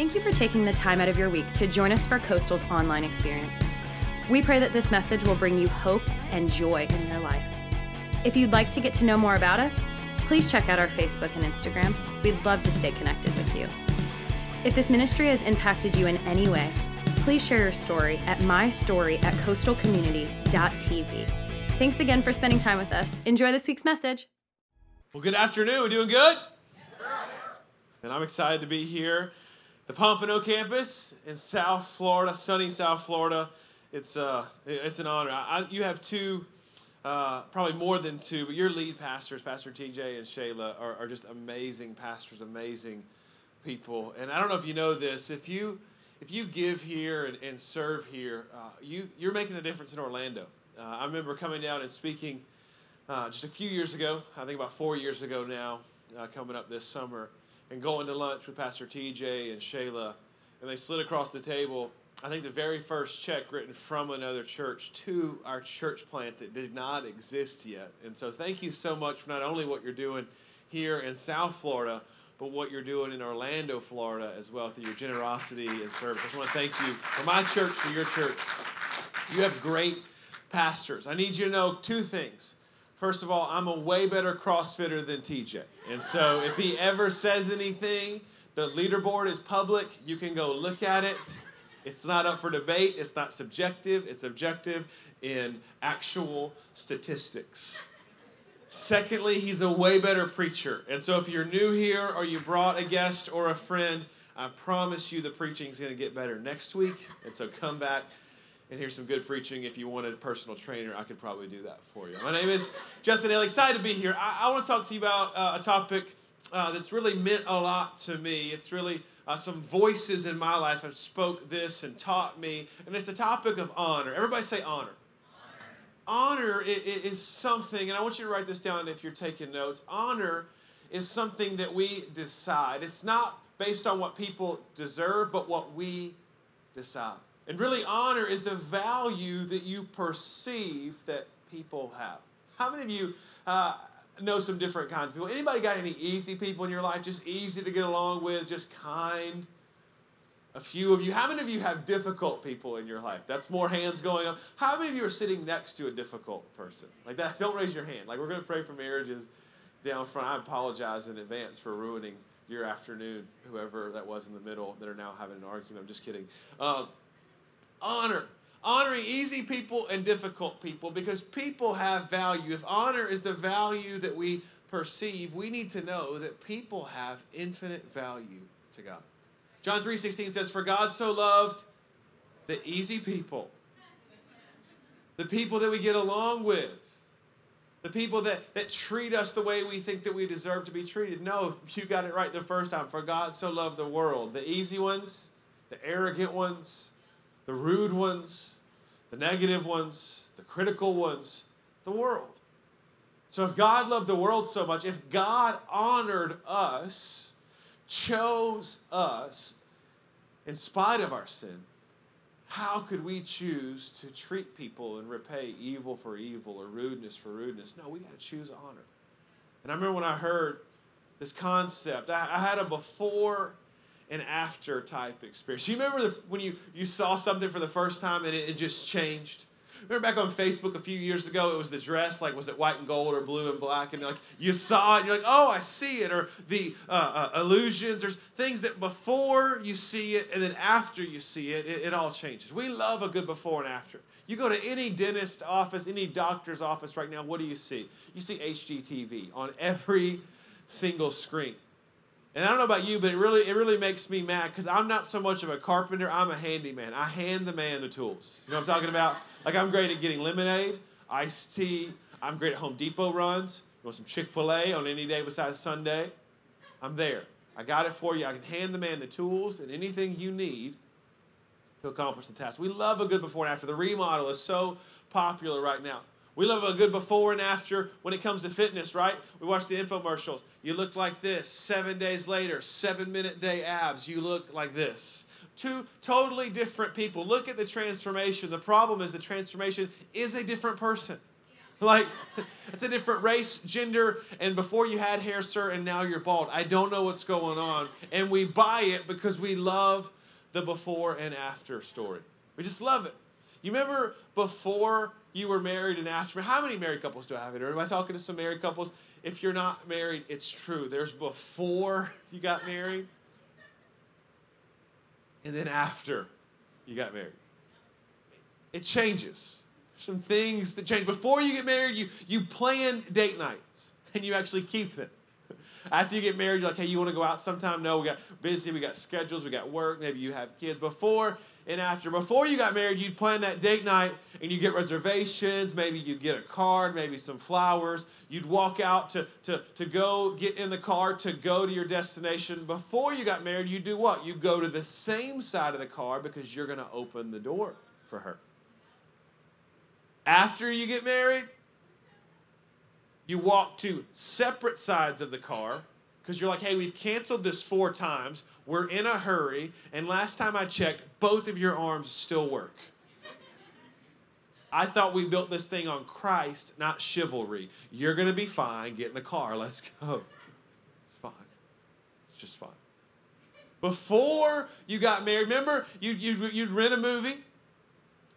Thank you for taking the time out of your week to join us for Coastal's online experience. We pray that this message will bring you hope and joy in your life. If you'd like to get to know more about us, please check out our Facebook and Instagram. We'd love to stay connected with you. If this ministry has impacted you in any way, please share your story at mystory at coastalcommunity.tv. Thanks again for spending time with us. Enjoy this week's message. Well, good afternoon. We're doing good? And I'm excited to be here, the Pompano campus in South Florida, sunny South Florida. It's uh, it's an honor. I, you have two, uh, probably more than two, but your lead pastors, Pastor TJ and Shayla, are, are just amazing pastors, amazing people. And I don't know if you know this. If you if you give here and, and serve here, uh, you you're making a difference in Orlando. Uh, I remember coming down and speaking uh, just a few years ago. I think about four years ago now, uh, coming up this summer and going to lunch with Pastor TJ and Shayla, and they slid across the table. I think the very first check written from another church to our church plant that did not exist yet. And so, thank you so much for not only what you're doing here in South Florida, but what you're doing in Orlando, Florida as well through your generosity and service. I just want to thank you for my church, for your church. You have great pastors. I need you to know two things. First of all, I'm a way better CrossFitter than TJ. And so if he ever says anything, the leaderboard is public. You can go look at it. It's not up for debate. It's not subjective. It's objective in actual statistics. Secondly, he's a way better preacher. And so if you're new here or you brought a guest or a friend, I promise you the preaching is going to get better next week. And so come back and hear some good preaching. If you wanted a personal trainer, I could probably do that for you. My name is Justin Haley. Excited to be here. I, I want to talk to you about uh, a topic uh, that's really meant a lot to me. It's really uh, some voices in my life have spoke this and taught me, and it's the topic of honor. Everybody say honor. Honor, honor is something, and I want you to write this down if you're taking notes. Honor is something that we decide. It's not based on what people deserve, but what we decide. And really, honor is the value that you perceive that people have. How many of you uh, know some different kinds of people? Anybody got any easy people in your life? Just easy to get along with, just kind? A few of you. How many of you have difficult people in your life? That's more hands going up. How many of you are sitting next to a difficult person? Like that, don't raise your hand. Like we're going to pray for marriages down front. I apologize in advance for ruining your afternoon, whoever that was in the middle that are now having an argument. I'm just kidding. Um, honor. Honoring easy people and difficult people because people have value. If honor is the value that we perceive, we need to know that people have infinite value to God. John 3:16 says, "For God so loved the easy people, the people that we get along with, the people that, that treat us the way we think that we deserve to be treated. No, you got it right the first time. For God so loved the world. The easy ones, the arrogant ones, the rude ones, the negative ones, the critical ones, the world. So if God loved the world so much, if God honored us, chose us in spite of our sin, how could we choose to treat people and repay evil for evil or rudeness for rudeness? No, we got to choose honor. And I remember when I heard this concept, I, I had a before and after type experience. You remember the, when you, you saw something for the first time and it, it just changed? Remember back on Facebook a few years ago, it was the dress, like was it white and gold or blue and black, and like you saw it, and you're like, oh, I see it, or the uh, uh, illusions. There's things that before you see it, and then after you see it, it, it all changes. We love a good before and after. You go to any dentist office, any doctor's office right now, what do you see? You see HGTV on every single screen. And I don't know about you, but it really it really makes me mad because I'm not so much of a carpenter. I'm a handyman. I hand the man the tools. You know what I'm talking about? Like I'm great at getting lemonade, iced tea. I'm great at Home Depot runs. You want some Chick Fil A on any day besides Sunday? I'm there. I got it for you. I can hand the man the tools and anything you need to accomplish the task. We love a good before and after. The remodel is so popular right now. We love a good before and after when it comes to fitness, right? We watch the infomercials. You look like this. Seven days later, seven minute day abs. You look like this. Two totally different people. Look at the transformation. The problem is the transformation is a different person. Like, it's a different race, gender, and before you had hair, sir, and now you're bald. I don't know what's going on. And we buy it because we love the before and after story. We just love it. You remember before you were married and asked me, How many married couples do I have here? Am I talking to some married couples? If you're not married, it's true. There's before you got married, and then after you got married. It changes. Some things that change. Before you get married, you, you plan date nights and you actually keep them. After you get married, you're like, hey, you want to go out sometime? No, we got busy, we got schedules, we got work, maybe you have kids. Before and after. Before you got married, you'd plan that date night and you get reservations, maybe you get a card, maybe some flowers. You'd walk out to, to, to go get in the car to go to your destination. Before you got married, you do what? You go to the same side of the car because you're going to open the door for her. After you get married, you walk to separate sides of the car because you're like, hey, we've canceled this four times. We're in a hurry. And last time I checked, both of your arms still work. I thought we built this thing on Christ, not chivalry. You're going to be fine. Get in the car. Let's go. It's fine. It's just fine. Before you got married, remember you, you, you'd rent a movie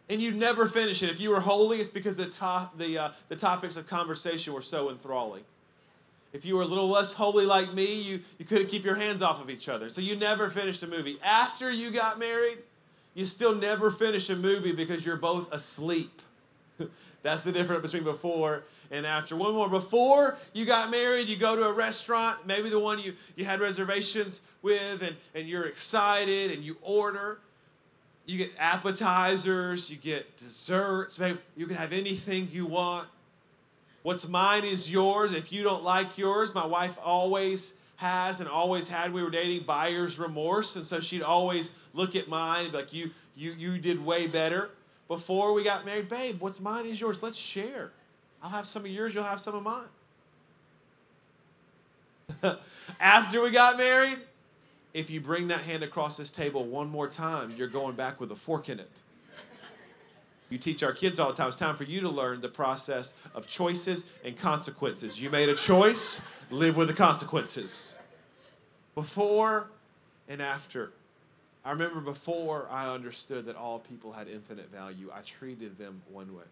and you'd never finish it. If you were holy, it's because the, to- the, uh, the topics of conversation were so enthralling. If you were a little less holy like me, you, you couldn't keep your hands off of each other. So you never finished a movie. After you got married, you still never finish a movie because you're both asleep. That's the difference between before and after. One more. Before you got married, you go to a restaurant, maybe the one you, you had reservations with, and, and you're excited and you order. You get appetizers, you get desserts, maybe you can have anything you want. What's mine is yours. If you don't like yours, my wife always has and always had. We were dating buyer's remorse, and so she'd always look at mine and be like, "You, you, you did way better." Before we got married, babe, what's mine is yours. Let's share. I'll have some of yours. You'll have some of mine. After we got married, if you bring that hand across this table one more time, you're going back with a fork in it. You teach our kids all the time. It's time for you to learn the process of choices and consequences. You made a choice, live with the consequences. Before and after. I remember before I understood that all people had infinite value, I treated them one way.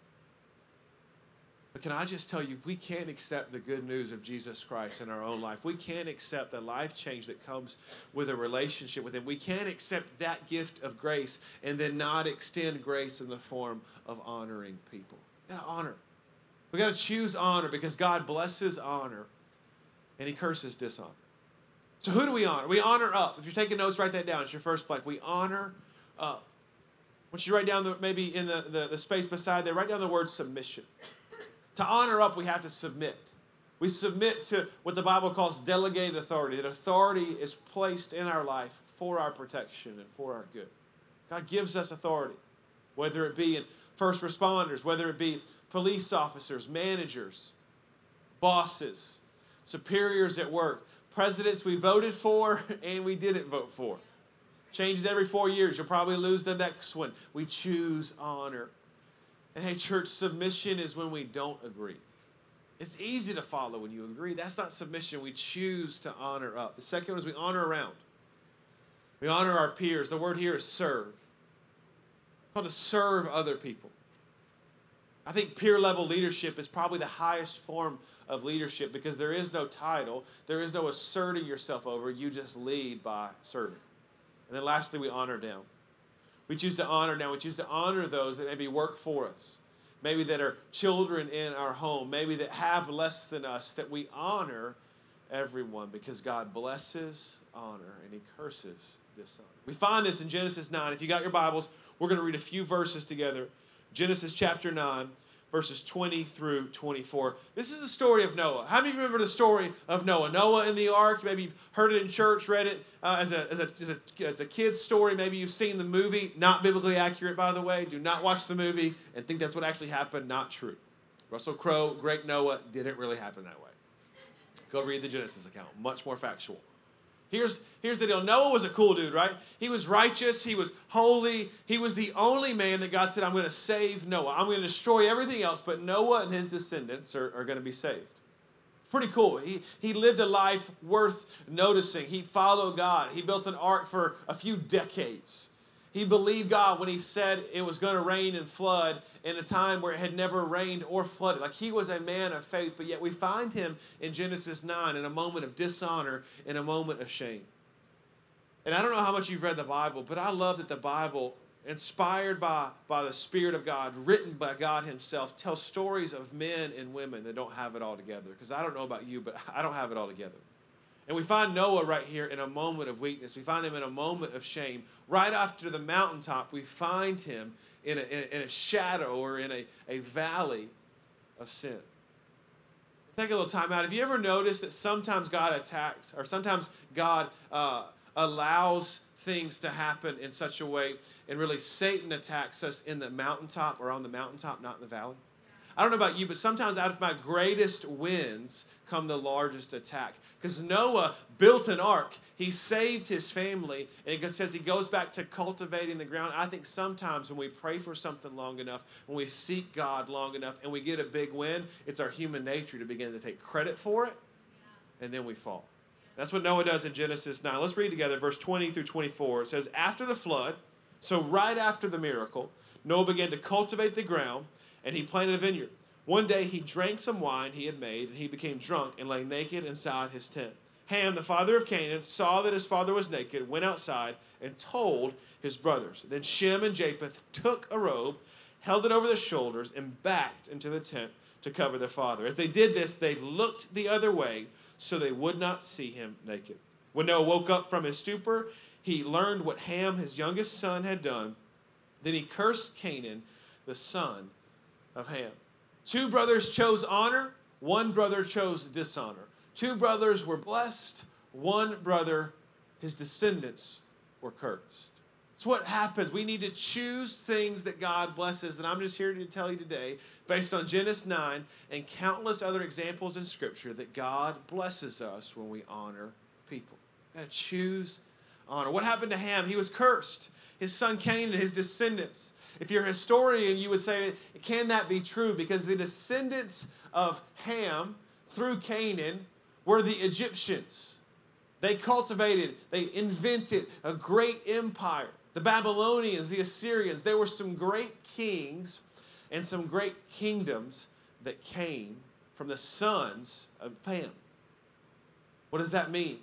But can I just tell you, we can't accept the good news of Jesus Christ in our own life. We can't accept the life change that comes with a relationship with Him. We can't accept that gift of grace and then not extend grace in the form of honoring people. We gotta honor. We gotta choose honor because God blesses honor and He curses dishonor. So who do we honor? We honor up. If you're taking notes, write that down. It's your first blank. We honor up. Once you write down the maybe in the, the, the space beside there, write down the word submission. To honor up, we have to submit. We submit to what the Bible calls delegated authority, that authority is placed in our life for our protection and for our good. God gives us authority, whether it be in first responders, whether it be police officers, managers, bosses, superiors at work, presidents we voted for and we didn't vote for. Changes every four years. You'll probably lose the next one. We choose honor. And hey, church, submission is when we don't agree. It's easy to follow when you agree. That's not submission. We choose to honor up. The second one is we honor around. We honor our peers. The word here is serve. It's called to serve other people. I think peer level leadership is probably the highest form of leadership because there is no title, there is no asserting yourself over. You just lead by serving. And then lastly, we honor down. We choose to honor now. We choose to honor those that maybe work for us, maybe that are children in our home, maybe that have less than us, that we honor everyone because God blesses honor and He curses dishonor. We find this in Genesis 9. If you got your Bibles, we're going to read a few verses together. Genesis chapter 9 verses 20 through 24. This is the story of Noah. How many of you remember the story of Noah? Noah in the ark. Maybe you've heard it in church, read it uh, as, a, as, a, as, a, as a kid's story. Maybe you've seen the movie. Not biblically accurate, by the way. Do not watch the movie and think that's what actually happened. Not true. Russell Crowe, great Noah, didn't really happen that way. Go read the Genesis account. Much more factual. Here's, here's the deal Noah was a cool dude, right? He was righteous, he was holy, he was the only man that God said, I'm going to save Noah. I'm going to destroy everything else, but Noah and his descendants are, are going to be saved. Pretty cool. He, he lived a life worth noticing. He followed God. He built an ark for a few decades. He believed God when he said it was going to rain and flood in a time where it had never rained or flooded. Like he was a man of faith, but yet we find him in Genesis 9 in a moment of dishonor, in a moment of shame. And I don't know how much you've read the Bible, but I love that the Bible, inspired by, by the Spirit of God, written by God Himself, tells stories of men and women that don't have it all together. Because I don't know about you, but I don't have it all together. And we find Noah right here in a moment of weakness. We find him in a moment of shame. Right after the mountaintop, we find him in a, in, in a shadow or in a, a valley of sin. Take a little time out. Have you ever noticed that sometimes God attacks, or sometimes God uh, allows things to happen in such a way, and really Satan attacks us in the mountaintop or on the mountaintop, not in the valley? I don't know about you, but sometimes out of my greatest wins come the largest attack. Because Noah built an ark, he saved his family, and it says he goes back to cultivating the ground. I think sometimes when we pray for something long enough, when we seek God long enough, and we get a big win, it's our human nature to begin to take credit for it, and then we fall. That's what Noah does in Genesis 9. Let's read together verse 20 through 24. It says, After the flood, so right after the miracle, Noah began to cultivate the ground, and he planted a vineyard. One day he drank some wine he had made, and he became drunk and lay naked inside his tent. Ham, the father of Canaan, saw that his father was naked, went outside, and told his brothers. Then Shem and Japheth took a robe, held it over their shoulders, and backed into the tent to cover their father. As they did this, they looked the other way so they would not see him naked. When Noah woke up from his stupor, he learned what Ham, his youngest son, had done. Then he cursed Canaan, the son of Ham. Two brothers chose honor, one brother chose dishonor. Two brothers were blessed, one brother, his descendants, were cursed. It's what happens. We need to choose things that God blesses. And I'm just here to tell you today, based on Genesis 9 and countless other examples in Scripture, that God blesses us when we honor people. Got to choose honor. What happened to Ham? He was cursed. His son Cain and his descendants. If you're a historian, you would say, can that be true? Because the descendants of Ham through Canaan were the Egyptians. They cultivated, they invented a great empire. The Babylonians, the Assyrians, there were some great kings and some great kingdoms that came from the sons of Ham. What does that mean?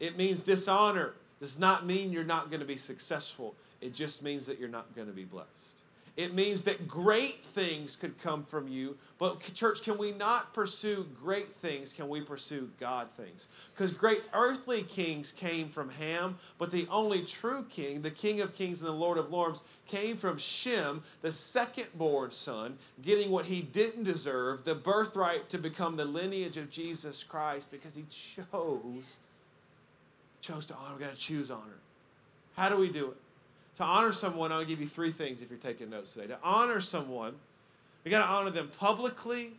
It means dishonor does not mean you're not going to be successful. It just means that you're not going to be blessed. It means that great things could come from you. But, church, can we not pursue great things? Can we pursue God things? Because great earthly kings came from Ham, but the only true king, the King of Kings and the Lord of Lords, came from Shem, the second born son, getting what he didn't deserve, the birthright to become the lineage of Jesus Christ because he chose chose to honor. We got to choose honor. How do we do it? To honor someone, I'll give you three things if you're taking notes today. To honor someone, we got to honor them publicly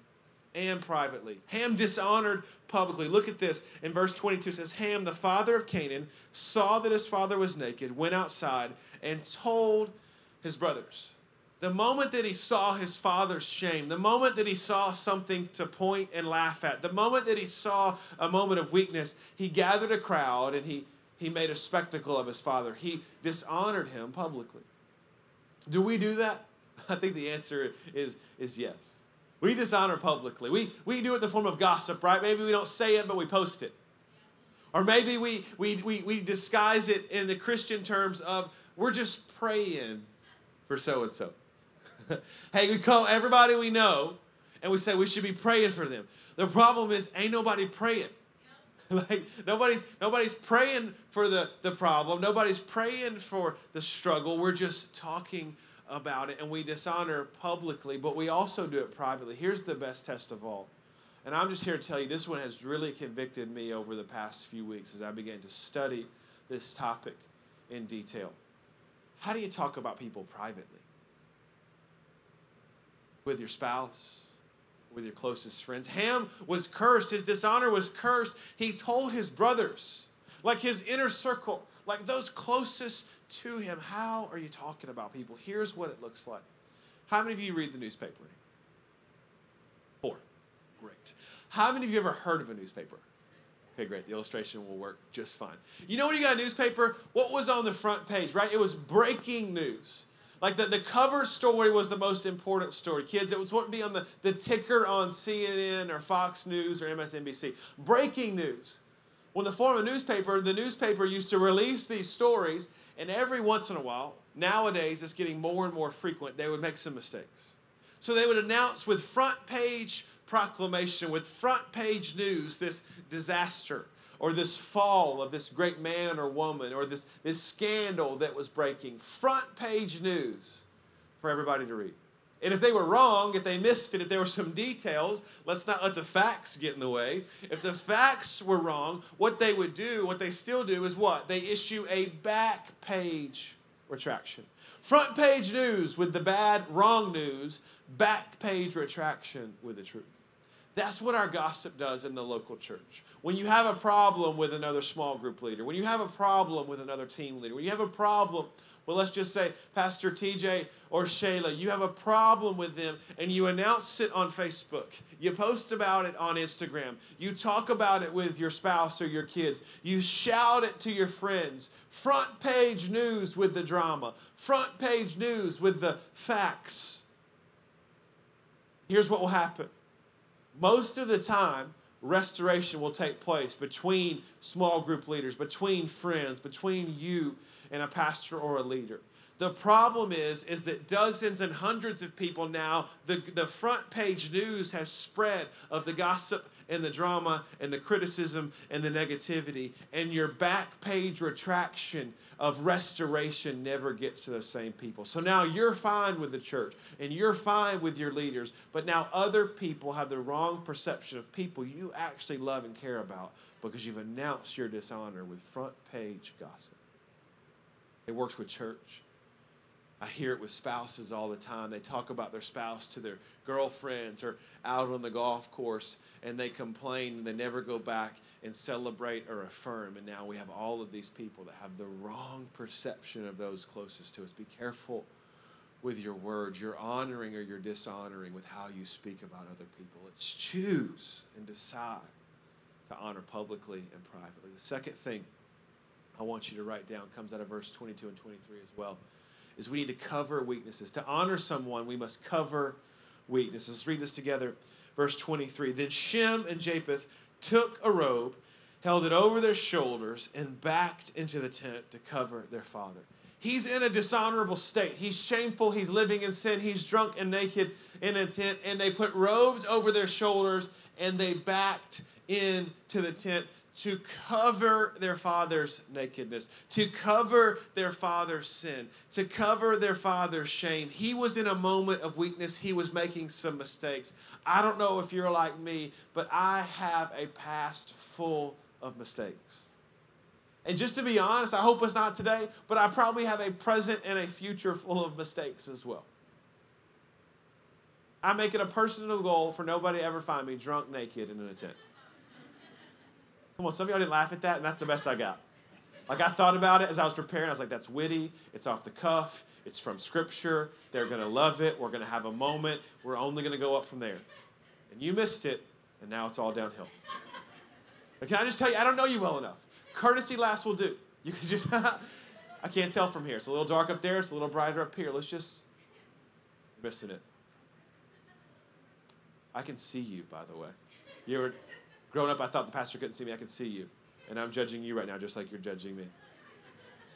and privately. Ham dishonored publicly. Look at this. In verse 22 says, Ham, the father of Canaan, saw that his father was naked, went outside, and told his brothers. The moment that he saw his father's shame, the moment that he saw something to point and laugh at, the moment that he saw a moment of weakness, he gathered a crowd and he he made a spectacle of his father. He dishonored him publicly. Do we do that? I think the answer is, is yes. We dishonor publicly. We, we do it in the form of gossip, right? Maybe we don't say it, but we post it. Or maybe we, we, we, we disguise it in the Christian terms of we're just praying for so and so. Hey, we call everybody we know and we say we should be praying for them. The problem is, ain't nobody praying. like nobody's nobody's praying for the, the problem. Nobody's praying for the struggle. We're just talking about it and we dishonor publicly but we also do it privately. Here's the best test of all. And i'm just here to tell you this one has really convicted me over the past few weeks as i began to study this topic in detail. How do you talk about people privately with your spouse with your closest friends. Ham was cursed. His dishonor was cursed. He told his brothers. like his inner circle, like those closest to him. How are you talking about people? Here's what it looks like. How many of you read the newspaper? Four. Great. How many of you ever heard of a newspaper? Okay, great. The illustration will work just fine. You know when you got a newspaper, what was on the front page, right? It was breaking news. Like the, the cover story was the most important story. Kids, it was what would be on the, the ticker on CNN or Fox News or MSNBC. Breaking news. When the form of newspaper, the newspaper used to release these stories, and every once in a while, nowadays it's getting more and more frequent, they would make some mistakes. So they would announce with front page proclamation, with front page news, this disaster or this fall of this great man or woman or this, this scandal that was breaking. Front page news for everybody to read. And if they were wrong, if they missed it, if there were some details, let's not let the facts get in the way. If the facts were wrong, what they would do, what they still do, is what? They issue a back page retraction. Front page news with the bad, wrong news, back page retraction with the truth. That's what our gossip does in the local church. When you have a problem with another small group leader, when you have a problem with another team leader, when you have a problem, well, let's just say Pastor TJ or Shayla, you have a problem with them and you announce it on Facebook. You post about it on Instagram. You talk about it with your spouse or your kids. You shout it to your friends. Front page news with the drama, front page news with the facts. Here's what will happen most of the time, restoration will take place between small group leaders, between friends, between you and a pastor or a leader. The problem is, is that dozens and hundreds of people now, the, the front page news has spread of the gossip and the drama and the criticism and the negativity, and your back page retraction of restoration never gets to those same people. So now you're fine with the church and you're fine with your leaders, but now other people have the wrong perception of people you actually love and care about because you've announced your dishonor with front page gossip. It works with church. I hear it with spouses all the time. They talk about their spouse to their girlfriends or out on the golf course and they complain and they never go back and celebrate or affirm. And now we have all of these people that have the wrong perception of those closest to us. Be careful with your words. You're honoring or you're dishonoring with how you speak about other people. Let's choose and decide to honor publicly and privately. The second thing I want you to write down comes out of verse 22 and 23 as well is we need to cover weaknesses. To honor someone, we must cover weaknesses. Let's read this together. Verse 23. Then Shem and Japheth took a robe, held it over their shoulders, and backed into the tent to cover their father. He's in a dishonorable state. He's shameful. He's living in sin. He's drunk and naked in a tent. And they put robes over their shoulders and they backed into the tent to cover their father's nakedness, to cover their father's sin, to cover their father's shame. He was in a moment of weakness. He was making some mistakes. I don't know if you're like me, but I have a past full of mistakes. And just to be honest, I hope it's not today, but I probably have a present and a future full of mistakes as well. I make it a personal goal for nobody ever find me drunk naked in a tent. Come on, some of y'all didn't laugh at that, and that's the best I got. Like I thought about it as I was preparing. I was like, that's witty. It's off the cuff. It's from Scripture. They're to love it. We're to have a moment. We're only to go up from there. And you missed it, and now it's all downhill. But can I just tell you, I don't know you well enough. Courtesy laughs will do. You can just, I can't tell from here. It's a little dark up there. It's a little brighter up here. Let's just, missing it. I can see you, by the way. You were, Growing up, I thought the pastor couldn't see me. I could see you. And I'm judging you right now just like you're judging me.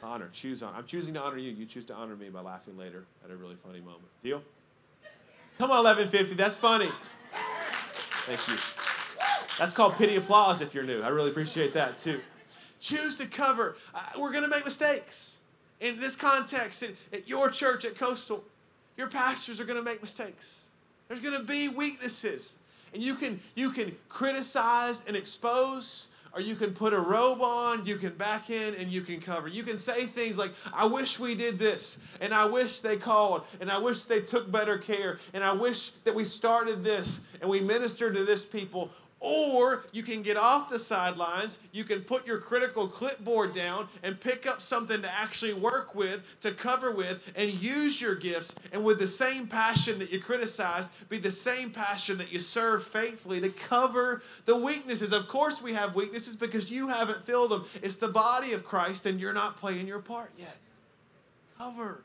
Honor. Choose on. I'm choosing to honor you. You choose to honor me by laughing later at a really funny moment. Deal? Come on, 1150. That's funny. Thank you. That's called pity applause if you're new. I really appreciate that too. Choose to cover. We're going to make mistakes. In this context, at your church, at Coastal, your pastors are going to make mistakes. There's going to be weaknesses. And you can you can criticize and expose or you can put a robe on, you can back in, and you can cover. You can say things like, I wish we did this, and I wish they called, and I wish they took better care, and I wish that we started this and we ministered to this people. Or you can get off the sidelines, you can put your critical clipboard down and pick up something to actually work with, to cover with, and use your gifts. And with the same passion that you criticized, be the same passion that you serve faithfully to cover the weaknesses. Of course, we have weaknesses because you haven't filled them. It's the body of Christ, and you're not playing your part yet. Cover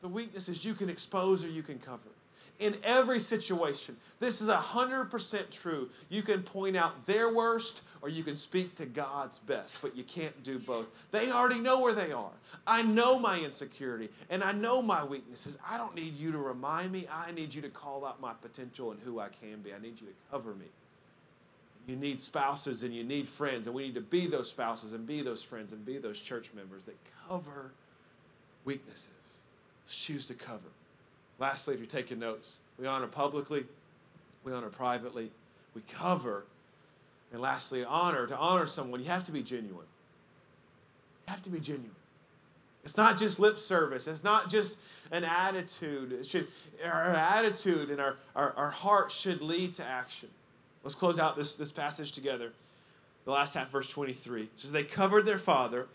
the weaknesses you can expose or you can cover in every situation. This is 100% true. You can point out their worst or you can speak to God's best, but you can't do both. They already know where they are. I know my insecurity and I know my weaknesses. I don't need you to remind me. I need you to call out my potential and who I can be. I need you to cover me. You need spouses and you need friends, and we need to be those spouses and be those friends and be those church members that cover weaknesses. choose to cover. Lastly, if you're taking notes, we honor publicly, we honor privately, we cover. And lastly, honor. To honor someone, you have to be genuine. You have to be genuine. It's not just lip service. It's not just an attitude. It should, our attitude and our, our, our heart should lead to action. Let's close out this, this passage together. The last half, verse 23. It says, They covered their father,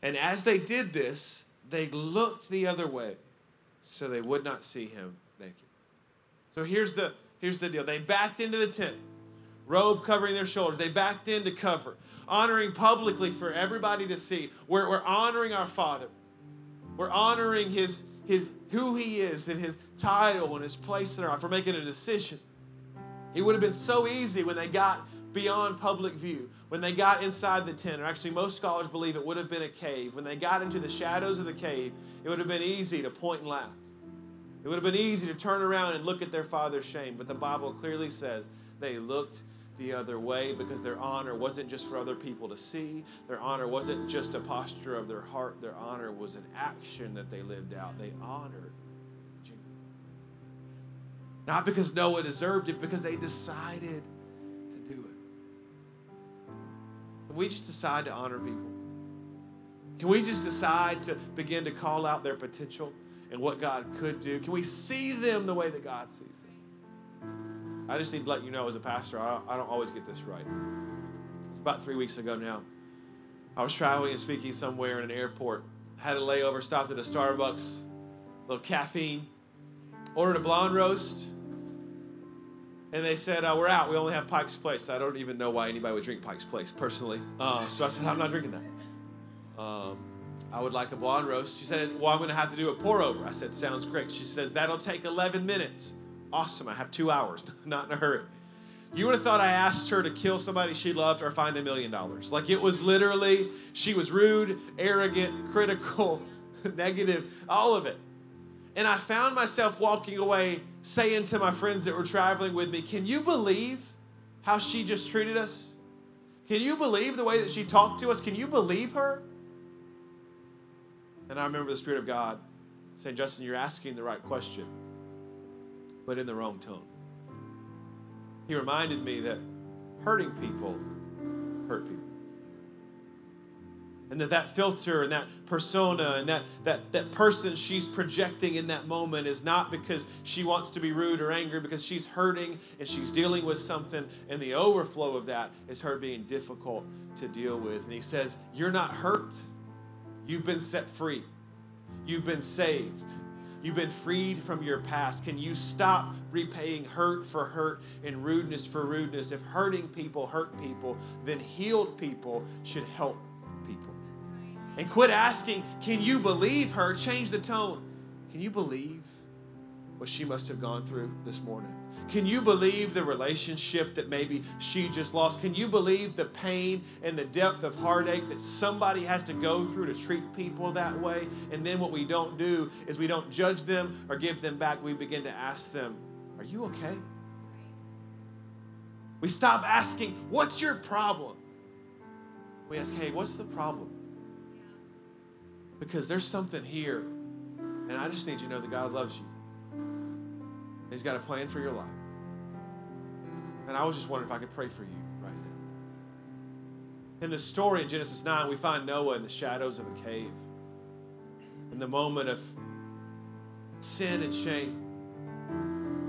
and as they did this, they looked the other way so they would not see him naked. So here's the here's the deal. They backed into the tent, robe covering their shoulders. They backed in to cover, honoring publicly for everybody to see. We're, we're honoring our Father. We're honoring his his who he is and his title and his place in our life. We're making a decision. It would have been so easy when they got beyond public view. When they got inside the tent, or actually, most scholars believe it would have been a cave. When they got into the shadows of the cave, it would have been easy to point and laugh. It would have been easy to turn around and look at their father's shame, but the Bible clearly says they looked the other way because their honor wasn't just for other people to see. Their honor wasn't just a posture of their heart. Their honor was an action that they lived out. They honored Jesus. Not because Noah deserved it, because they decided Can we just decide to honor people? Can we just decide to begin to call out their potential and what God could do? Can we see them the way that God sees them? I just need to let you know as a pastor, I don't, always get this right. It's about three weeks ago now. I was traveling and speaking somewhere in an airport. Had a layover, stopped at a Starbucks, a little caffeine, ordered a blonde roast, and they said, uh, We're out. We only have Pike's Place. I don't even know why anybody would drink Pike's Place personally. Uh, so I said, I'm not drinking that. Um, I would like a blonde roast. She said, Well, I'm going to have to do a pour over. I said, Sounds great. She says, That'll take 11 minutes. Awesome. I have two hours, not in a hurry. You would have thought I asked her to kill somebody she loved or find a million dollars. Like it was literally, she was rude, arrogant, critical, negative, all of it. And I found myself walking away saying to my friends that were traveling with me, Can you believe how she just treated us? Can you believe the way that she talked to us? Can you believe her? And I remember the Spirit of God saying, Justin, you're asking the right question, but in the wrong tone. He reminded me that hurting people hurt people. And that that filter and that persona and that, that, that person she's projecting in that moment is not because she wants to be rude or angry, because she's hurting and she's dealing with something. And the overflow of that is her being difficult to deal with. And he says, You're not hurt You've been set free. You've been saved. You've been freed from your past. Can you stop repaying hurt for hurt and rudeness for rudeness? If hurting people hurt people, then healed people should help. And quit asking, can you believe her? Change the tone. Can you believe what she must have gone through this morning? Can you believe the relationship that maybe she just lost? Can you believe the pain and the depth of heartache that somebody has to go through to treat people that way? And then what we don't do is we don't judge them or give them back. We begin to ask them, Are you okay? We stop asking, What's your problem? We ask, Hey, what's the problem? Because there's something here, and I just need you to know that God loves you. He's got a plan for your life. And I was just wondering if I could pray for you right now. In the story in Genesis 9, we find Noah in the shadows of a cave. In the moment of sin and shame.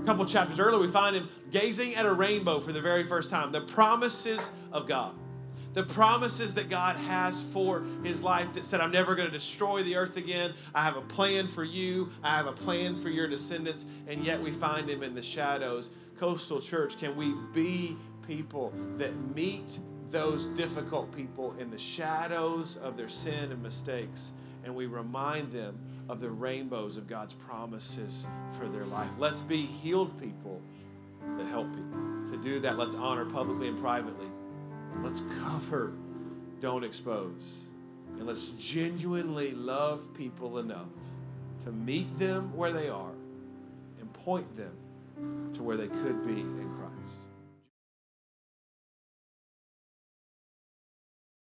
A couple chapters earlier, we find him gazing at a rainbow for the very first time. The promises of God. The promises that God has for his life that said, I'm never going to destroy the earth again. I have a plan for you. I have a plan for your descendants. And yet we find him in the shadows. Coastal Church, can we be people that meet those difficult people in the shadows of their sin and mistakes? And we remind them of the rainbows of God's promises for their life. Let's be healed people that help people. To do that, let's honor publicly and privately. Let's cover, don't expose. And let's genuinely love people enough to meet them where they are and point them to where they could be.